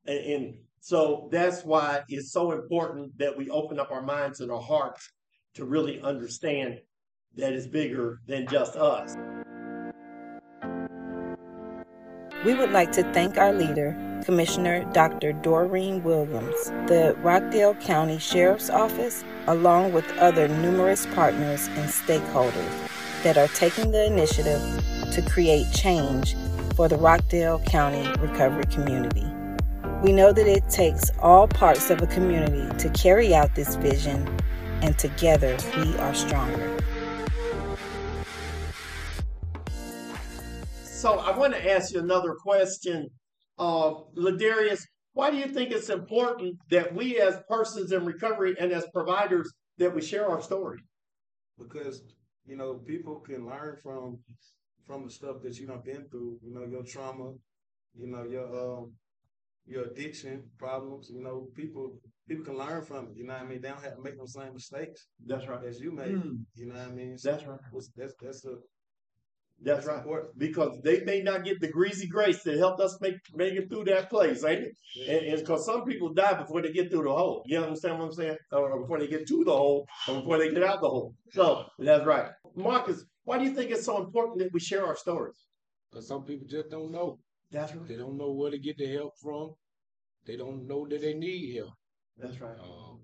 And, and, so that's why it's so important that we open up our minds and our hearts to really understand that it's bigger than just us. We would like to thank our leader, Commissioner Dr. Doreen Williams, the Rockdale County Sheriff's Office, along with other numerous partners and stakeholders that are taking the initiative to create change for the Rockdale County recovery community. We know that it takes all parts of a community to carry out this vision, and together we are stronger. So I want to ask you another question. Uh, Ladarius, why do you think it's important that we as persons in recovery and as providers that we share our story? Because, you know, people can learn from from the stuff that you have been through, you know, your trauma, you know, your um your addiction problems, you know, people people can learn from it. You know what I mean? They don't have to make those same mistakes. That's right. As you made. Mm. You know what I mean? So that's right. That's that's a that's, right. Because they may not get the greasy grace that helped us make make it through that place, ain't it? Yeah. And because some people die before they get through the hole. You understand what I'm saying? Or before they get to the hole, or before they get out the hole. So that's right. Marcus, why do you think it's so important that we share our stories? Because some people just don't know. That's right. They don't know where to get the help from. They don't know that they need help. That's right. Um,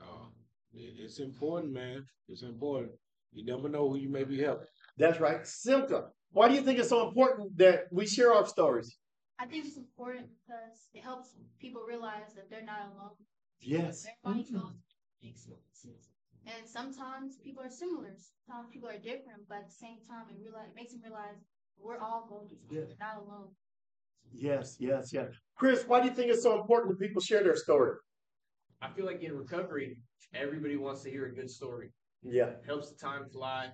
uh, it's important, man. It's important. You never know who you may be helping. That's right. Simca, why do you think it's so important that we share our stories? I think it's important because it helps people realize that they're not alone. Yes. Everybody goes experiences. And sometimes people are similar. Sometimes people are different, but at the same time, it realize it makes them realize we're all going through something. Yeah. They're not alone. Yes, yes, yes. Chris, why do you think it's so important that people share their story? I feel like in recovery, everybody wants to hear a good story. Yeah. It helps the time fly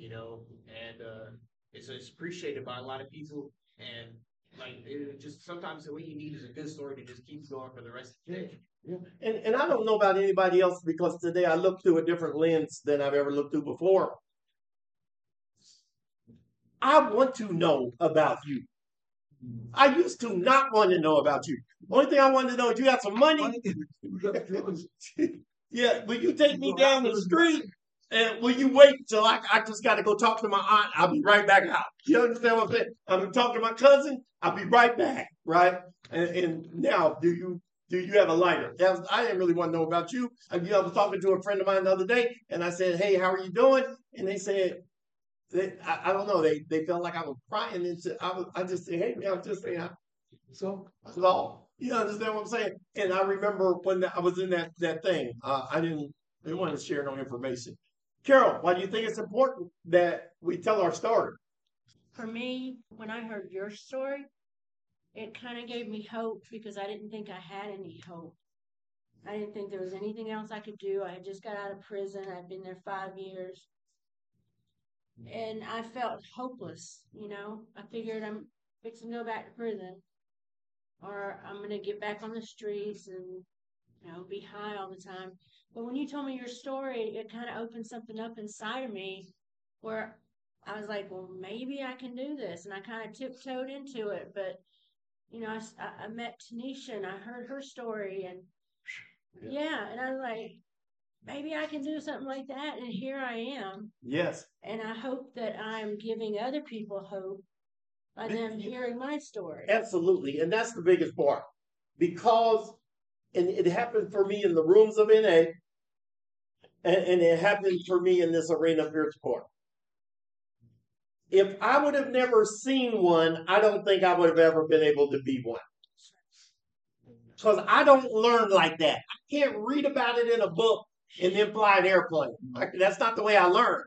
you know, and uh, it's, it's appreciated by a lot of people. And like, it just sometimes what you need is a good story to just keep going for the rest of the day. Yeah. And, and I don't know about anybody else because today I look through a different lens than I've ever looked through before. I want to know about you. I used to not want to know about you. Only thing I wanted to know is you got some money. yeah, will you take me down the street and will you wait till I, I just got to go talk to my aunt? I'll be right back out. You understand what I'm saying? I'm talking to talk to my cousin. I'll be right back. Right. And, and now, do you do you have a lighter? Was, I didn't really want to know about you. I, you know, I was talking to a friend of mine the other day, and I said, "Hey, how are you doing?" And they said, they, I, I, don't know. They they felt like I was crying, and so I was, I just said, "Hey, man, I'm just saying." So that's all. You understand what I'm saying? And I remember when I was in that that thing, uh, I didn't didn't want to share no information. Carol, why do you think it's important that we tell our story? For me, when I heard your story, it kind of gave me hope because I didn't think I had any hope. I didn't think there was anything else I could do. I had just got out of prison. I'd been there five years. And I felt hopeless, you know. I figured I'm fixing to go back to prison or I'm going to get back on the streets and, you know, be high all the time. But when you told me your story, it kind of opened something up inside of me where I was like, well, maybe I can do this. And I kind of tiptoed into it. But, you know, I, I met Tanisha and I heard her story. And yeah. yeah, and I was like, maybe I can do something like that. And here I am. Yes. And I hope that I'm giving other people hope by them hearing my story. Absolutely. And that's the biggest part. Because and it happened for me in the rooms of NA, and, and it happened for me in this arena of peer support. If I would have never seen one, I don't think I would have ever been able to be one. Because I don't learn like that. I can't read about it in a book and then fly an airplane. That's not the way I learn.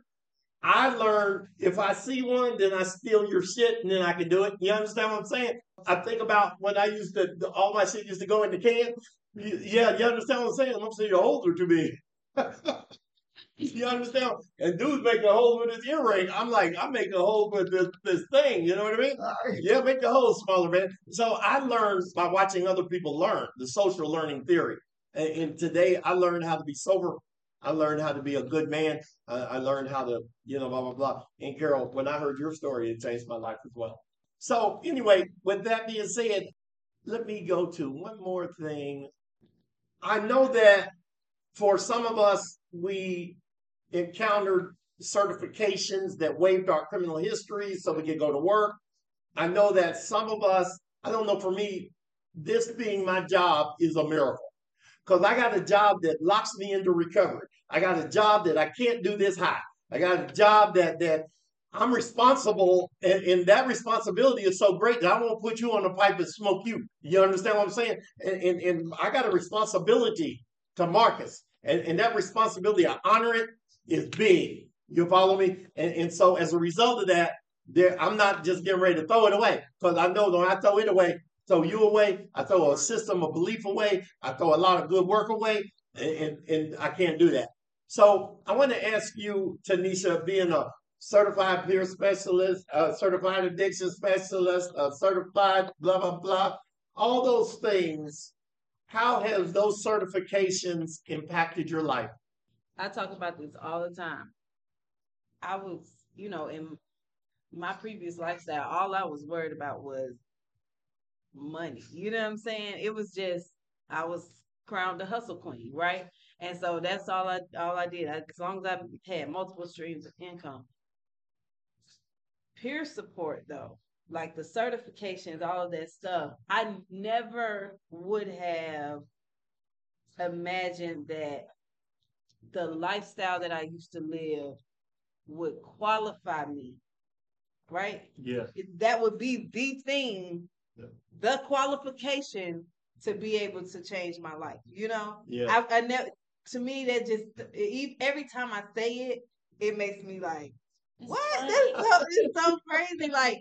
I learn if I see one, then I steal your shit and then I can do it. You understand what I'm saying? I think about when I used to, all my shit used to go in the can. You- Yeah, you understand what I'm saying? I'm saying you're older to me. you understand? And dude's making a hole with his earring. I'm like, I'm making a hole with this, this thing. You know what I mean? Yeah, make the hole smaller, man. So I learned by watching other people learn the social learning theory. And, and today I learned how to be sober. I learned how to be a good man. Uh, I learned how to, you know, blah, blah, blah. And Carol, when I heard your story, it changed my life as well. So, anyway, with that being said, let me go to one more thing. I know that for some of us, we encountered certifications that waived our criminal history so we could go to work. I know that some of us, I don't know, for me, this being my job is a miracle because I got a job that locks me into recovery. I got a job that I can't do this high. I got a job that that I'm responsible, and, and that responsibility is so great that I won't put you on the pipe and smoke you. You understand what I'm saying? And and, and I got a responsibility to Marcus, and, and that responsibility, I honor it, is big. You follow me? And, and so as a result of that, there I'm not just getting ready to throw it away because I know when I throw it away, throw you away, I throw a system of belief away, I throw a lot of good work away, and, and, and I can't do that. So I want to ask you, Tanisha, being a certified peer specialist, a certified addiction specialist, a certified blah blah blah, all those things. How has those certifications impacted your life? I talk about this all the time. I was, you know, in my previous lifestyle, all I was worried about was money. You know what I'm saying? It was just I was crowned the hustle queen, right? And so that's all I all I did. I, as long as I had multiple streams of income. Peer support though, like the certifications, all of that stuff, I never would have imagined that the lifestyle that I used to live would qualify me, right? Yeah. That would be the thing, Yeah. the qualification to be able to change my life. You know, Yeah. I, I never. To me, that just every time I say it, it makes me like, what? That's so, it's so crazy. Like,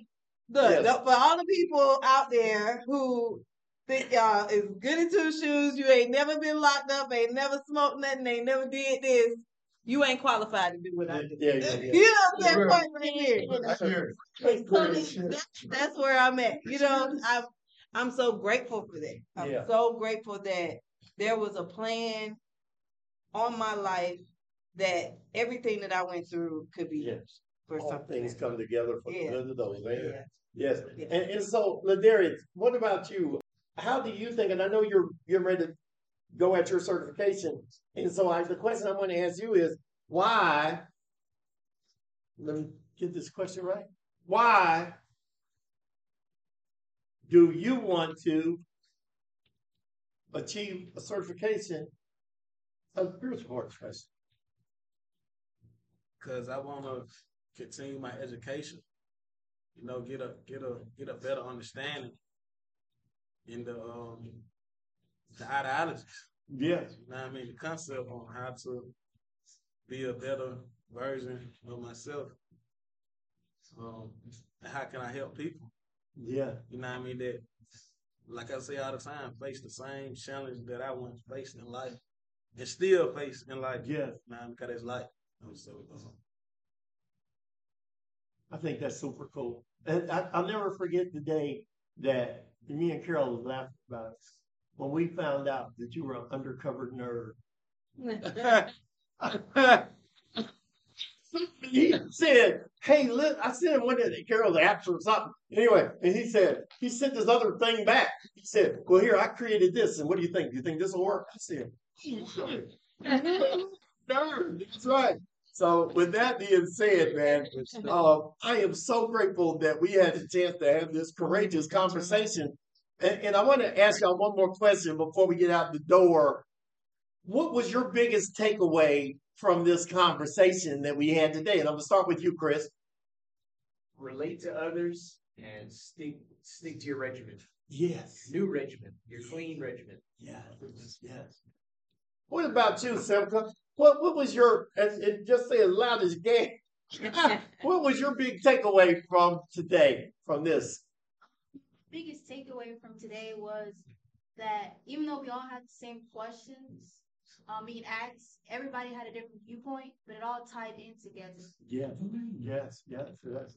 look, Yes. the- for all the people out there who think y'all is good in two shoes, you ain't never been locked up, ain't never smoked nothing, ain't never did this. You ain't qualified to do what I do. Yeah, yeah, yeah. You know what I'm saying? Yeah. Point right there. I. So that's, that's where I'm at. You know, I'm I'm so grateful for that. I'm Yeah. so grateful that there was a plan on my life that everything that I went through could be Yes. for All something. things come together for the Yeah. good of those, man. Yeah. Yes. Yeah. And, and so, Ladarius, what about you? How do you think? And I know you're you're ready to go at your certification. And so, I, the question I'm going to ask you is why? Let me get this question right. Why do you want to achieve a certification of support specialist? Because I want to continue my education. You know, get a get a get a better understanding in the um the ideologies. Yes. You know what I mean? The concept on how to be a better version of myself. Um, how can I help people? Yeah. You know what I mean? That, like I say all the time, face the same challenge that I once faced in life, and still face in life. Yes. man, because it's life. I think that's super cool. And I, I'll never forget the day that me and Carol laughing about it when we found out that you were an undercover nerd. he said, "Hey, look," I sent him one the Carol's apps or something. Anyway, and he said he sent this other thing back. He said, "Well, here I created this, and what do you think? Do you think this will work?" I said, oh, "Nerd, that's right." So, with that being said, man, uh, I am so grateful that we had the chance to have this courageous conversation. And, and I want to ask y'all one more question before we get out the door. What was your biggest takeaway from this conversation that we had today? And I'm going to start with you, Chris. Relate to others and stick stick to your regimen. Yes. New regimen. Your clean regimen. Yes. Yes. What about you, Simca? What What was your and, and just say as loud as you can? what was your big takeaway from today, from this? Biggest takeaway from today was that even though we all had the same questions um, being asked, everybody had a different viewpoint, but it all tied in together. Yes, yes, yes, yes.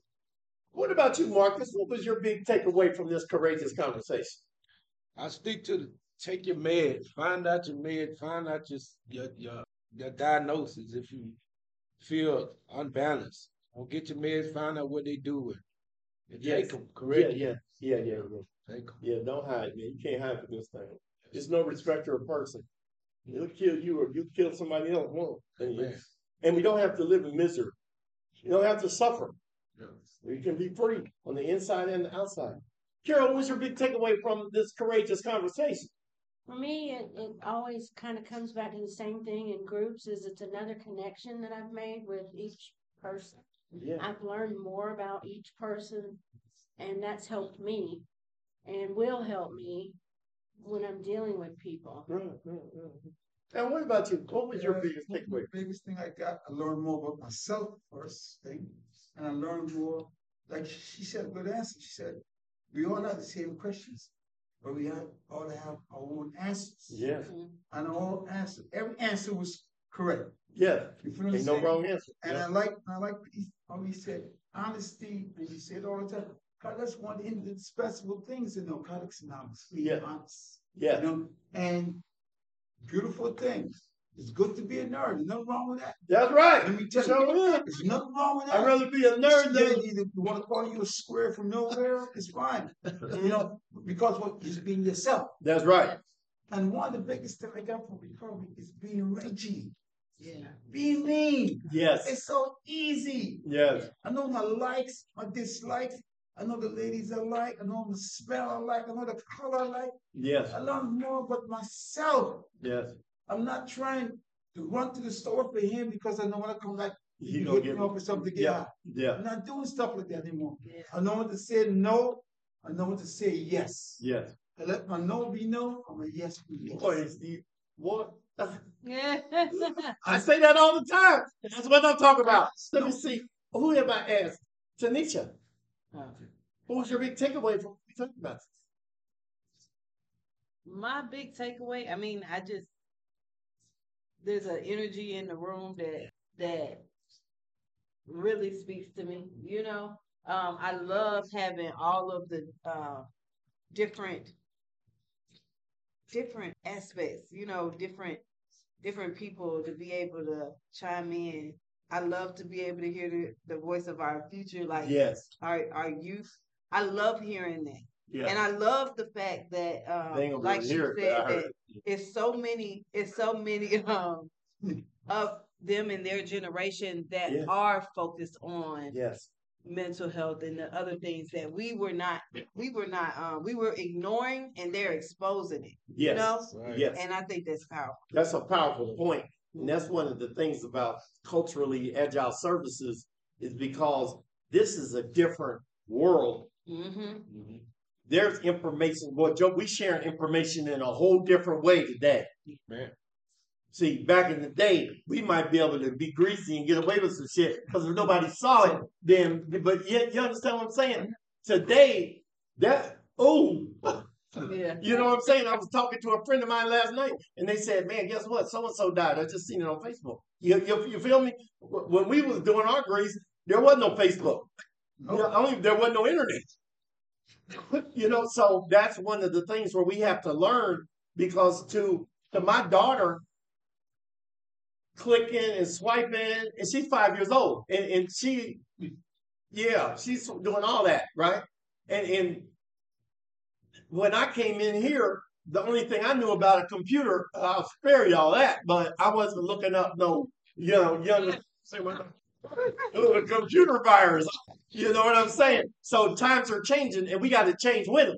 What about you, Marcus? What was your big takeaway from this courageous conversation? I stick to the take your meds, find out your meds, find out your your your, your diagnosis if you feel unbalanced. Or get your meds, find out what they do with. And Yes. take them, correct? Yeah, yeah, yeah, yeah, yeah. Take 'em. Yeah, don't hide, man. You can't hide from this thing. There's no respect respecter of person. It'll kill you or you'll kill somebody else. Won't. And, and we don't have to live in misery. You don't have to suffer. Yeah. We can be free on the inside and the outside. Carol, what's your big takeaway from this courageous conversation? For me, it, it always kind of comes back to the same thing in groups is it's another connection that I've made with each person. Yeah. I've learned more about each person and that's helped me and will help me when I'm dealing with people. Right, right, right. And what about you? What was your Yeah, biggest the takeaway? Biggest thing I got, I learned more about myself first thing, and I learned more. Like she said, a good answer. She said, we all have the same questions, but we have all have our own answers. Yeah. Mm-hmm. And all answers. every answer was correct. Yeah. You feel Ain't no saying? wrong answer. And Yeah. I like, I like he- how he said honesty, and he said all the time. God, that's one of the indispensable things in Narcotics Anonymous. Being Yeah. honest. Yeah. You know, and beautiful things. It's good to be a nerd. There's nothing wrong with that. That's right. Let me tell Sure you, is. there's nothing wrong with that. I'd rather be a nerd than you, you want to call you a square from nowhere, it's fine. You know, because what is being yourself. That's right. And one of the biggest things I got from recovery is being Reggie. Yeah. Be me. Yes. It's so easy. Yes. I know my likes, my dislikes. I know the ladies I like. I know the smell I like. I know the color I like. Yes. I learn more about myself. Yes. I'm not trying to run to the store for him because I know when I come back, He he gonna can get get me up with something to get Yeah. out. Yeah. I'm not doing stuff like that anymore. Yeah. I know what to say no. I know what to say yes. Yes. I let my no be no. I'm a yes be yes. Boy, Steve, what? Yeah. I say that all the time. That's what I'm talking about. Let me see. Who have I asked? Tanisha. Okay. What was your big takeaway from what we talked about? My big takeaway, I mean, I just there's an energy in the room that that really speaks to me, you know. Um, I love having all of the uh, different different aspects, you know, different different people to be able to chime in. I love to be able to hear the, the voice of our future, like Yes. our our youth. I love hearing that. Yeah. And I love the fact that, um, They ain't gonna be like she hear it, but said, that it's so many, it's so many um, of them in their generation that Yes. are focused on Yes. mental health and the other things that we were not, we were not, um, we were ignoring, and they're exposing it. You Yes. know, Right. Yes. and I think that's powerful. That's a powerful. And that's one of the things about culturally agile services is because this is a different world. hmm There's information. Well, Joe, we sharing information in a whole different way today. Man. See, back in the day, we might be able to be greasy and get away with some shit because if nobody saw it, then. But yet, you understand what I'm saying? Today, that oh, Yeah. you know what I'm saying? I was talking to a friend of mine last night, and they said, "Man, guess what? So and so died. I just seen it on Facebook." You, you, you feel me? When we was doing our grease, there was no Facebook. You know, I don't even- there wasn't no internet. you know, so that's one of the things where we have to learn because to to my daughter, clicking and swiping, and she's five years old, and, and she, yeah, she's doing all that, right? And and when I came in here, the only thing I knew about a computer, I'll spare y'all that, but I wasn't looking up no, you know, young, a computer virus. You know what I'm saying? So times are changing, and we got to change with them.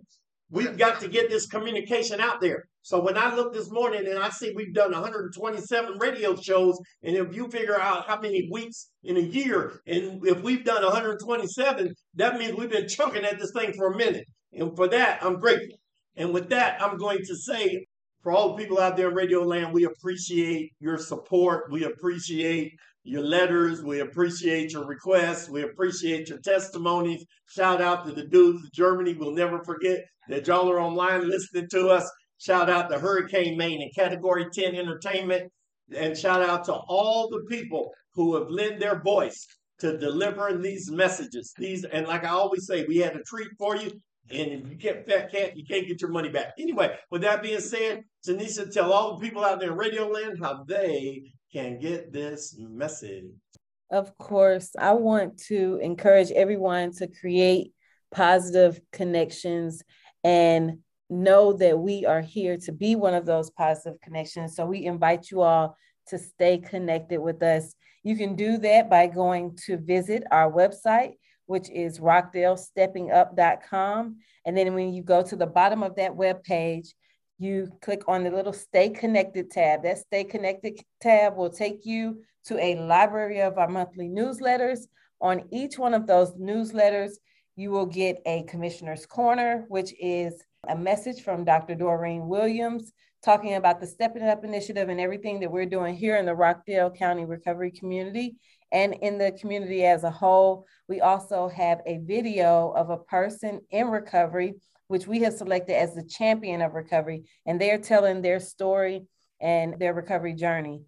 We've got to get this communication out there. So when I look this morning and I see we've done 127 radio shows, and if you figure out how many weeks in a year, and if we've done 127, that means we've been chunking at this thing for a minute. And for that, I'm grateful. And with that, I'm going to say, for all the people out there in Radio Land, we appreciate your support. We appreciate your letters. We appreciate your requests. We appreciate your testimonies. Shout out to the dudes in Germany. We'll never forget that y'all are online listening to us. Shout out to Hurricane Maine and Category 10 Entertainment. And shout out to all the people who have lent their voice to delivering these messages. These and like I always say, we had a treat for you. And if you get fat cat, you can't get your money back. Anyway, with that being said, Tanisha, tell all the people out there in Radio Land how they can get this message. Of course, I want to encourage everyone to create positive connections and know that we are here to be one of those positive connections. So we invite you all to stay connected with us. You can do that by going to visit our website, which is rockdalesteppingup.com. And then when you go to the bottom of that web page, you click on the little Stay Connected tab. That Stay Connected tab will take you to a library of our monthly newsletters. On each one of those newsletters, you will get a Commissioner's Corner, which is a message from Dr. Doreen Williams talking about the Stepping Up initiative and everything that we're doing here in the Rockdale County recovery community and in the community as a whole. We also have a video of a person in recovery, which we have selected as the champion of recovery, and they're telling their story and their recovery journey.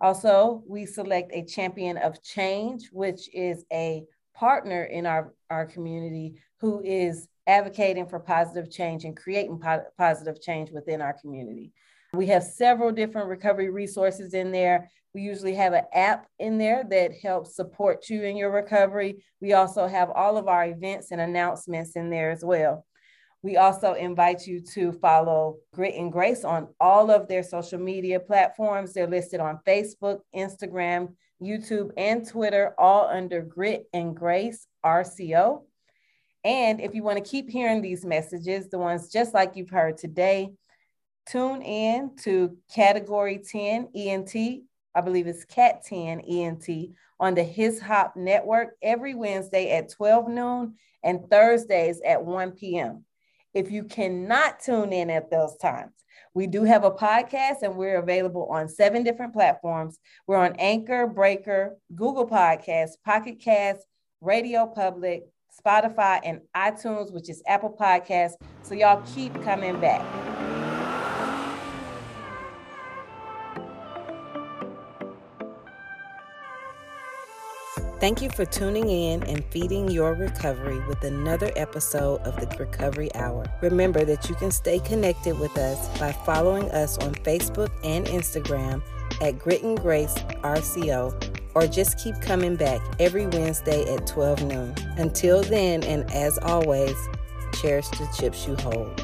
Also, we select a champion of change, which is a partner in our, our community who is advocating for positive change and creating po- positive change within our community. We have several different recovery resources in there. We usually have an app in there that helps support you in your recovery. We also have all of our events and announcements in there as well. We also invite you to follow Grit and Grace on all of their social media platforms. They're listed on Facebook, Instagram, YouTube, and Twitter, all under Grit and Grace RCO. And if you want to keep hearing these messages, the ones just like you've heard today, tune in to Category 10 ENT. I believe it's Cat 10 ENT on the His Hop Network every Wednesday at 12 noon and Thursdays at 1 p.m. If you cannot tune in at those times, we do have a podcast and we're available on seven different platforms. We're on Anchor, Breaker, Google Podcasts, Pocket Cast, Radio Public, Spotify, and iTunes, which is Apple Podcasts. So y'all keep coming back. Thank you for tuning in and feeding your recovery with another episode of the Recovery Hour. Remember that you can stay connected with us by following us on Facebook and Instagram at Grit and Grace RCO or just keep coming back every Wednesday at 12 noon. Until then, and as always, cherish the chips you hold.